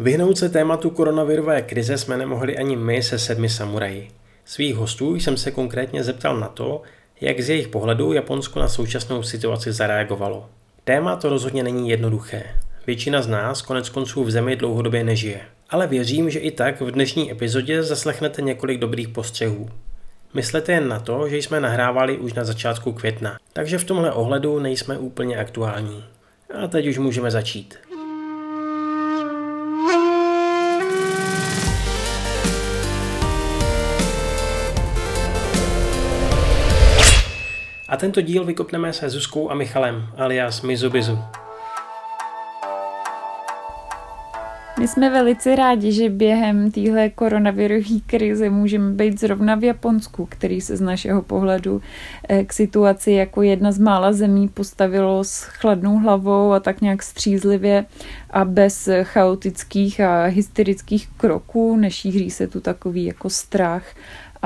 Vyhnout se tématu koronavirové krize jsme nemohli ani my se sedmi samuraji. Svých hostů jsem se konkrétně zeptal na to, jak z jejich pohledu Japonsko na současnou situaci zareagovalo. Téma to rozhodně není jednoduché. Většina z nás konec konců v zemi dlouhodobě nežije. Ale věřím, že i tak v dnešní epizodě zaslechnete několik dobrých postřehů. Myslete jen na to, že jsme nahrávali už na začátku května, takže v tomhle ohledu nejsme úplně aktuální. A teď už můžeme začít. A tento díl vykopneme se Zuzkou a Michalem, alias Mizubizu. My jsme velice rádi, že během téhle koronavirové krize můžeme být zrovna v Japonsku, který se z našeho pohledu eh, k situaci jako jedna z mála zemí postavilo s chladnou hlavou a tak nějak střízlivě a bez chaotických a hysterických kroků, nešíří se tu takový jako strach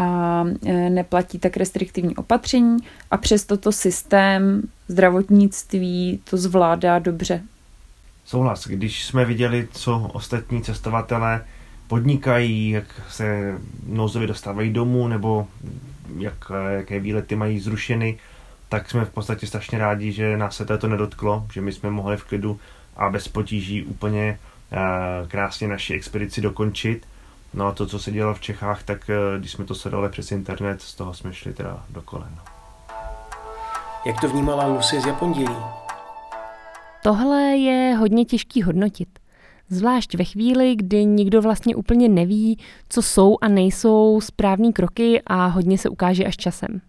a e, neplatí tak restriktivní opatření a přesto to systém zdravotnictví to zvládá dobře. Souhlas. Když jsme viděli, co ostatní cestovatelé podnikají, jak se nouzově dostávají domů, nebo jak, jaké výlety mají zrušeny, tak jsme v podstatě strašně rádi, že nás se to nedotklo, že my jsme mohli v klidu a bez potíží úplně uh, krásně naši expedici dokončit No a to, co se dělo v Čechách, tak eh, když jsme to sledovali přes internet, z toho jsme šli teda do kolen. Jak to vnímala Lucy z Japondílí? Tohle je hodně těžký hodnotit. Zvlášť ve chvíli, kdy nikdo vlastně úplně neví, co jsou a nejsou správní kroky a hodně se ukáže až časem.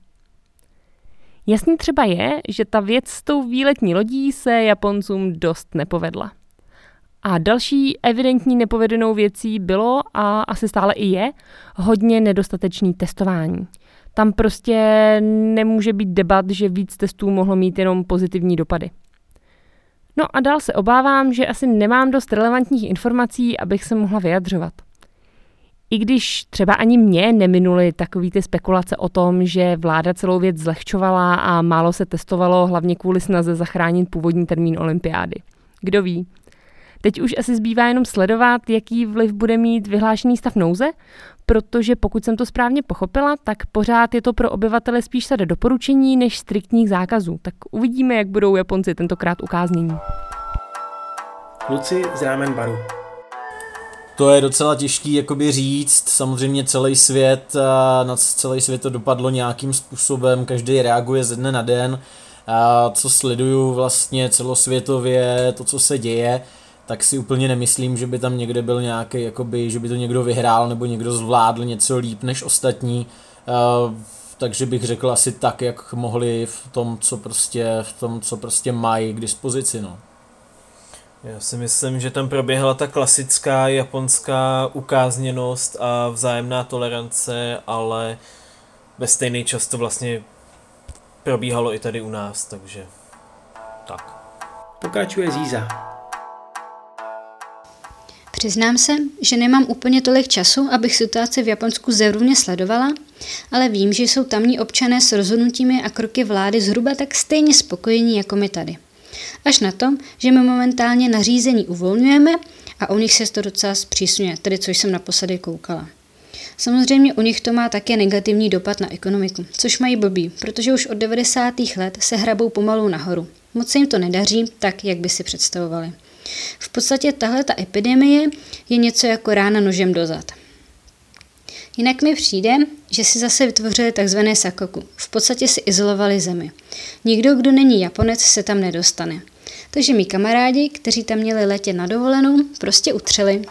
Jasný třeba je, že ta věc s tou výletní lodí se Japoncům dost nepovedla. A další evidentní nepovedenou věcí bylo a asi stále i je hodně nedostatečný testování. Tam prostě nemůže být debat, že víc testů mohlo mít jenom pozitivní dopady. No a dál se obávám, že asi nemám dost relevantních informací, abych se mohla vyjadřovat. I když třeba ani mě neminuly takový ty spekulace o tom, že vláda celou věc zlehčovala a málo se testovalo hlavně kvůli snaze zachránit původní termín olympiády. Kdo ví? Teď už asi zbývá jenom sledovat, jaký vliv bude mít vyhlášený stav nouze, protože pokud jsem to správně pochopila, tak pořád je to pro obyvatele spíš sada doporučení než striktních zákazů. Tak uvidíme, jak budou Japonci tentokrát ukáznění. Kluci z Rámen baru. To je docela těžký jakoby říct, samozřejmě celý svět, na celý svět to dopadlo nějakým způsobem, každý reaguje ze dne na den, a co sleduju vlastně celosvětově, to, co se děje, tak si úplně nemyslím, že by tam někde byl nějaký, jakoby, že by to někdo vyhrál nebo někdo zvládl něco líp než ostatní. Uh, takže bych řekl asi tak, jak mohli v tom, co prostě, v tom, co prostě mají k dispozici. No. Já si myslím, že tam proběhla ta klasická japonská ukázněnost a vzájemná tolerance, ale ve stejný čas to vlastně probíhalo i tady u nás, takže tak. Pokračuje Zíza. Přiznám se, že nemám úplně tolik času, abych situaci v Japonsku zevrubně sledovala, ale vím, že jsou tamní občané s rozhodnutími a kroky vlády zhruba tak stejně spokojení jako my tady. Až na to, že my momentálně nařízení uvolňujeme a u nich se to docela zpřísňuje, tedy co jsem naposledy koukala. Samozřejmě u nich to má také negativní dopad na ekonomiku, což mají blbý, protože už od 90. let se hrabou pomalu nahoru. Moc se jim to nedaří tak, jak by si představovali. V podstatě tahle ta epidemie je něco jako rána nožem dozad. Jinak mi přijde, že si zase vytvořili takzvané sakoku. V podstatě si izolovali zemi. Nikdo, kdo není Japonec, se tam nedostane. Takže mi kamarádi, kteří tam měli letět na dovolenou, prostě utřeli.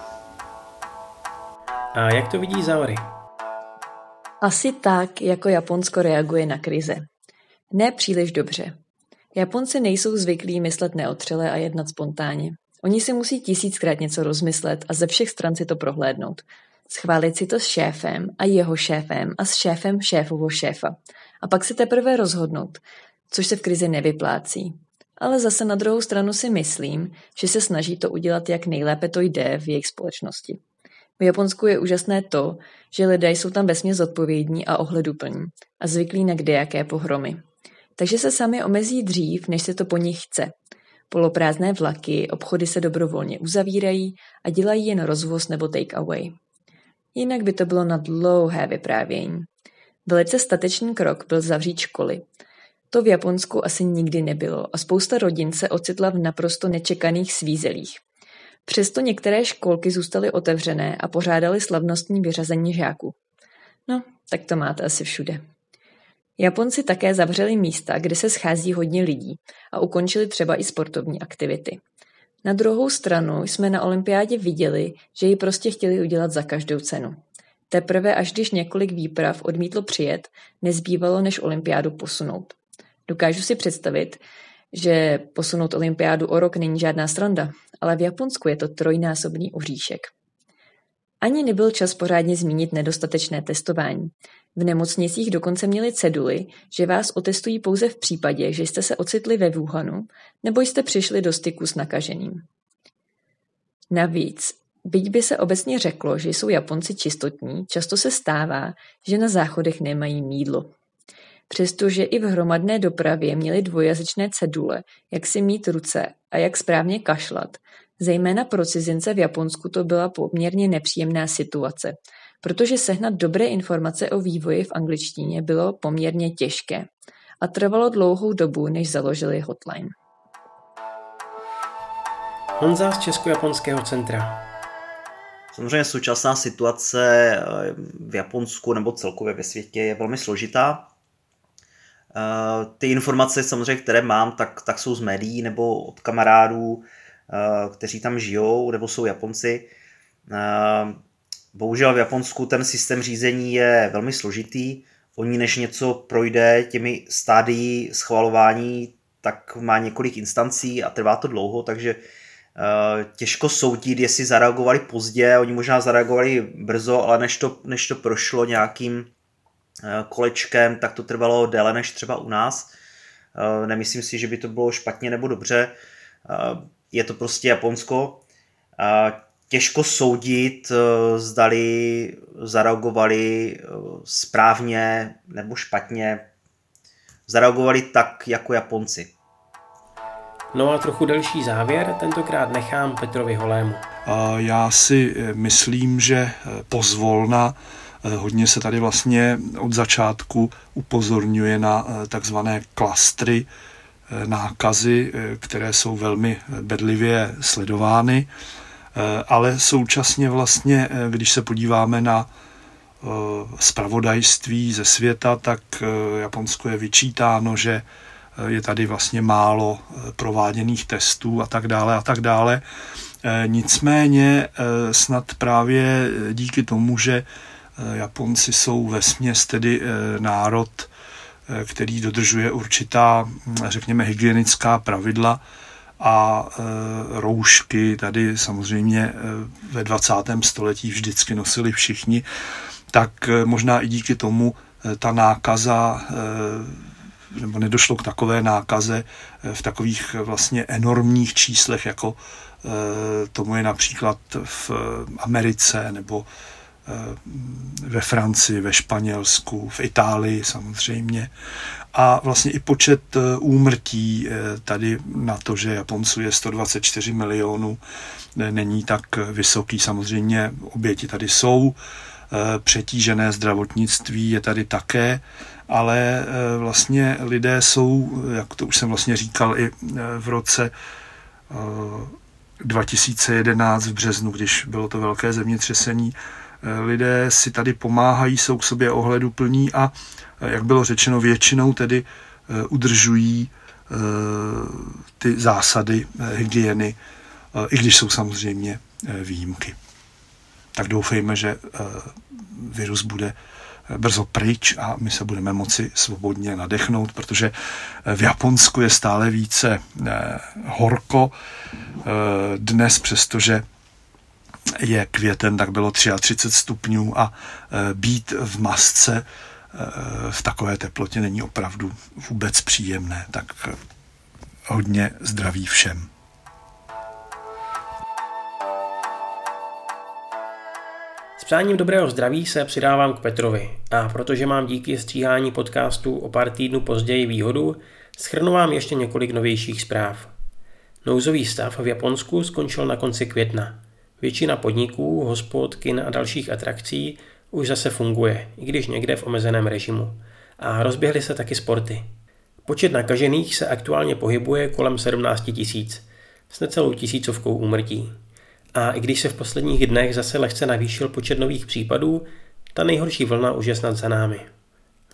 A jak to vidí Zaori? Asi tak, jako Japonsko reaguje na krize. Ne příliš dobře. Japonci nejsou zvyklí myslet neotřele a jednat spontánně. Oni si musí tisíckrát něco rozmyslet a ze všech stran si to prohlédnout. Schválit si to s šéfem a jeho šéfem a s šéfem šéfovo šéfa. A pak si teprve rozhodnout, což se v krizi nevyplácí. Ale zase na druhou stranu si myslím, že se snaží to udělat, jak nejlépe to jde v jejich společnosti. V Japonsku je úžasné to, že lidé jsou tam vesměs zodpovědní a ohleduplní a zvyklí na kdejaké pohromy takže se sami omezí dřív, než se to po nich chce. Poloprázdné vlaky, obchody se dobrovolně uzavírají a dělají jen rozvoz nebo take away. Jinak by to bylo na dlouhé vyprávění. Velice statečný krok byl zavřít školy. To v Japonsku asi nikdy nebylo a spousta rodin se ocitla v naprosto nečekaných svízelích. Přesto některé školky zůstaly otevřené a pořádali slavnostní vyřazení žáků. No, tak to máte asi všude. Japonci také zavřeli místa, kde se schází hodně lidí a ukončili třeba i sportovní aktivity. Na druhou stranu jsme na olympiádě viděli, že ji prostě chtěli udělat za každou cenu. Teprve až když několik výprav odmítlo přijet, nezbývalo než olympiádu posunout. Dokážu si představit, že posunout olympiádu o rok není žádná stranda, ale v Japonsku je to trojnásobný uhříšek. Ani nebyl čas pořádně zmínit nedostatečné testování. V nemocnicích dokonce měli ceduly, že vás otestují pouze v případě, že jste se ocitli ve Wuhanu nebo jste přišli do styku s nakaženým. Navíc, byť by se obecně řeklo, že jsou Japonci čistotní, často se stává, že na záchodech nemají mídlo. Přestože i v hromadné dopravě měli dvojazyčné cedule, jak si mít ruce a jak správně kašlat, zejména pro cizince v Japonsku to byla poměrně nepříjemná situace, protože sehnat dobré informace o vývoji v angličtině bylo poměrně těžké a trvalo dlouhou dobu, než založili hotline. Honza z Česko-japonského centra. Samozřejmě současná situace eh, v Japonsku nebo celkově ve světě je velmi složitá. Eh, ty informace samozřejmě, které mám, tak, tak jsou z médií nebo od kamarádů, kteří tam žijou nebo jsou Japonci. Bohužel v Japonsku ten systém řízení je velmi složitý. Oni než něco projde těmi stádií schvalování, tak má několik instancí a trvá to dlouho, takže uh, těžko soudit, jestli zareagovali pozdě, oni možná zareagovali brzo, ale než to, než to prošlo nějakým kolečkem, tak to trvalo déle než třeba u nás. Nemyslím si, že by to bylo špatně nebo dobře. Je to prostě Japonsko těžko soudit, eh, zdali zareagovali eh, správně nebo špatně. Zareagovali tak jako Japonci. No a trochu delší závěr tentokrát nechám Petrovi Holému. Já si eh, myslím, že pozvolna hodně se tady vlastně od začátku upozorňuje na takzvané klastry nákazy, které jsou velmi bedlivě sledovány. Eh, ale současně vlastně, eh, když se podíváme na spravodajství eh, ze světa, tak Japonsko je vyčítáno, že je tady vlastně málo prováděných testů a tak dále a tak dále. Nicméně snad právě díky tomu, že Japonci jsou ve směs tedy národ, který dodržuje určitá, řekněme, hygienická pravidla, a e, roušky tady samozřejmě e, ve 20. století vždycky nosili všichni, tak e, možná i díky tomu ta nákaza nebo nedošlo k takové nákaze v takových vlastně enormních číslech, jako tomu je například v Americe nebo ve Francii, ve Španělsku, v Itálii samozřejmě a vlastně i počet e, úmrtí e, tady na to, že Japonců je 124 milionů, e, není tak vysoký. Samozřejmě oběti tady jsou, přetížené zdravotnictví je tady také, ale vlastně lidé jsou, jak to už jsem vlastně říkal i v roce 2011 v březnu, když bylo to velké zemětřesení, lidé si tady pomáhají, jsou k sobě ohledu plní a jak bylo řečeno, většinou tedy eh, udržují eh, ty zásady eh, hygieny, i když jsou samozřejmě výjimky. Tak doufejme, že virus bude brzo pryč a my se budeme moci svobodně nadechnout, protože v Japonsku je stále více horko. Dnes, přestože je květen, tak bylo 33 stupňů a být v masce v takové teplotě není opravdu vůbec příjemné. Tak hodně zdraví všem. S přáním dobrého zdraví se přidávám k Petrovi a protože mám díky stříhání podcastu o pár týdnů později výhodu, schrnu vám ještě několik novějších zpráv. Nouzový stav v Japonsku skončil na konci května. Většina podniků, hospod, kin a dalších atrakcí už zase funguje, i když někde v omezeném režimu. A rozběhly se taky sporty. Počet nakažených se aktuálně pohybuje kolem 17 tisíc, s necelou tisícovkou úmrtí. A i když se v posledních dnech zase lehce navýšil počet nových případů, ta nejhorší vlna už je snad za námi.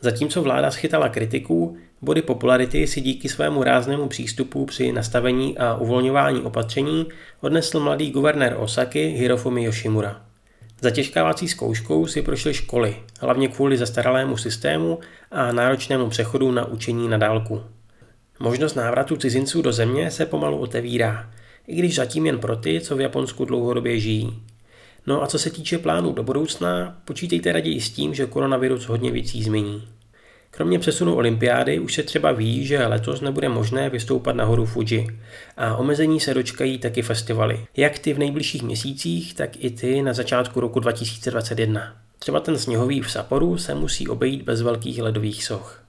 Zatímco vláda schytala kritiků, body popularity si díky svému ráznému přístupu při nastavení a uvolňování opatření odnesl mladý guvernér Osaky Hirofumi Yoshimura. Zatěžkávací zkouškou si prošly školy, hlavně kvůli zastaralému systému a náročnému přechodu na učení na dálku. Možnost návratu cizinců do země se pomalu otevírá, i když zatím jen pro ty, co v Japonsku dlouhodobě žijí. No a co se týče plánů do budoucna, počítejte raději s tím, že koronavirus hodně věcí změní. Kromě přesunu olympiády už se třeba ví, že letos nebude možné vystoupat na horu Fuji a omezení se dočkají taky festivaly, jak ty v nejbližších měsících, tak i ty na začátku roku 2021. Třeba ten sněhový v Saporu se musí obejít bez velkých ledových soch.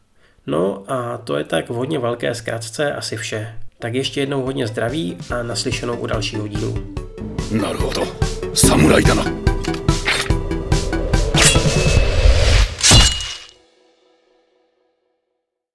No a to je tak v hodně velké zkratce asi vše. Tak ještě jednou hodně zdraví a naslyšenou u dalšího dílu. なるほど侍だな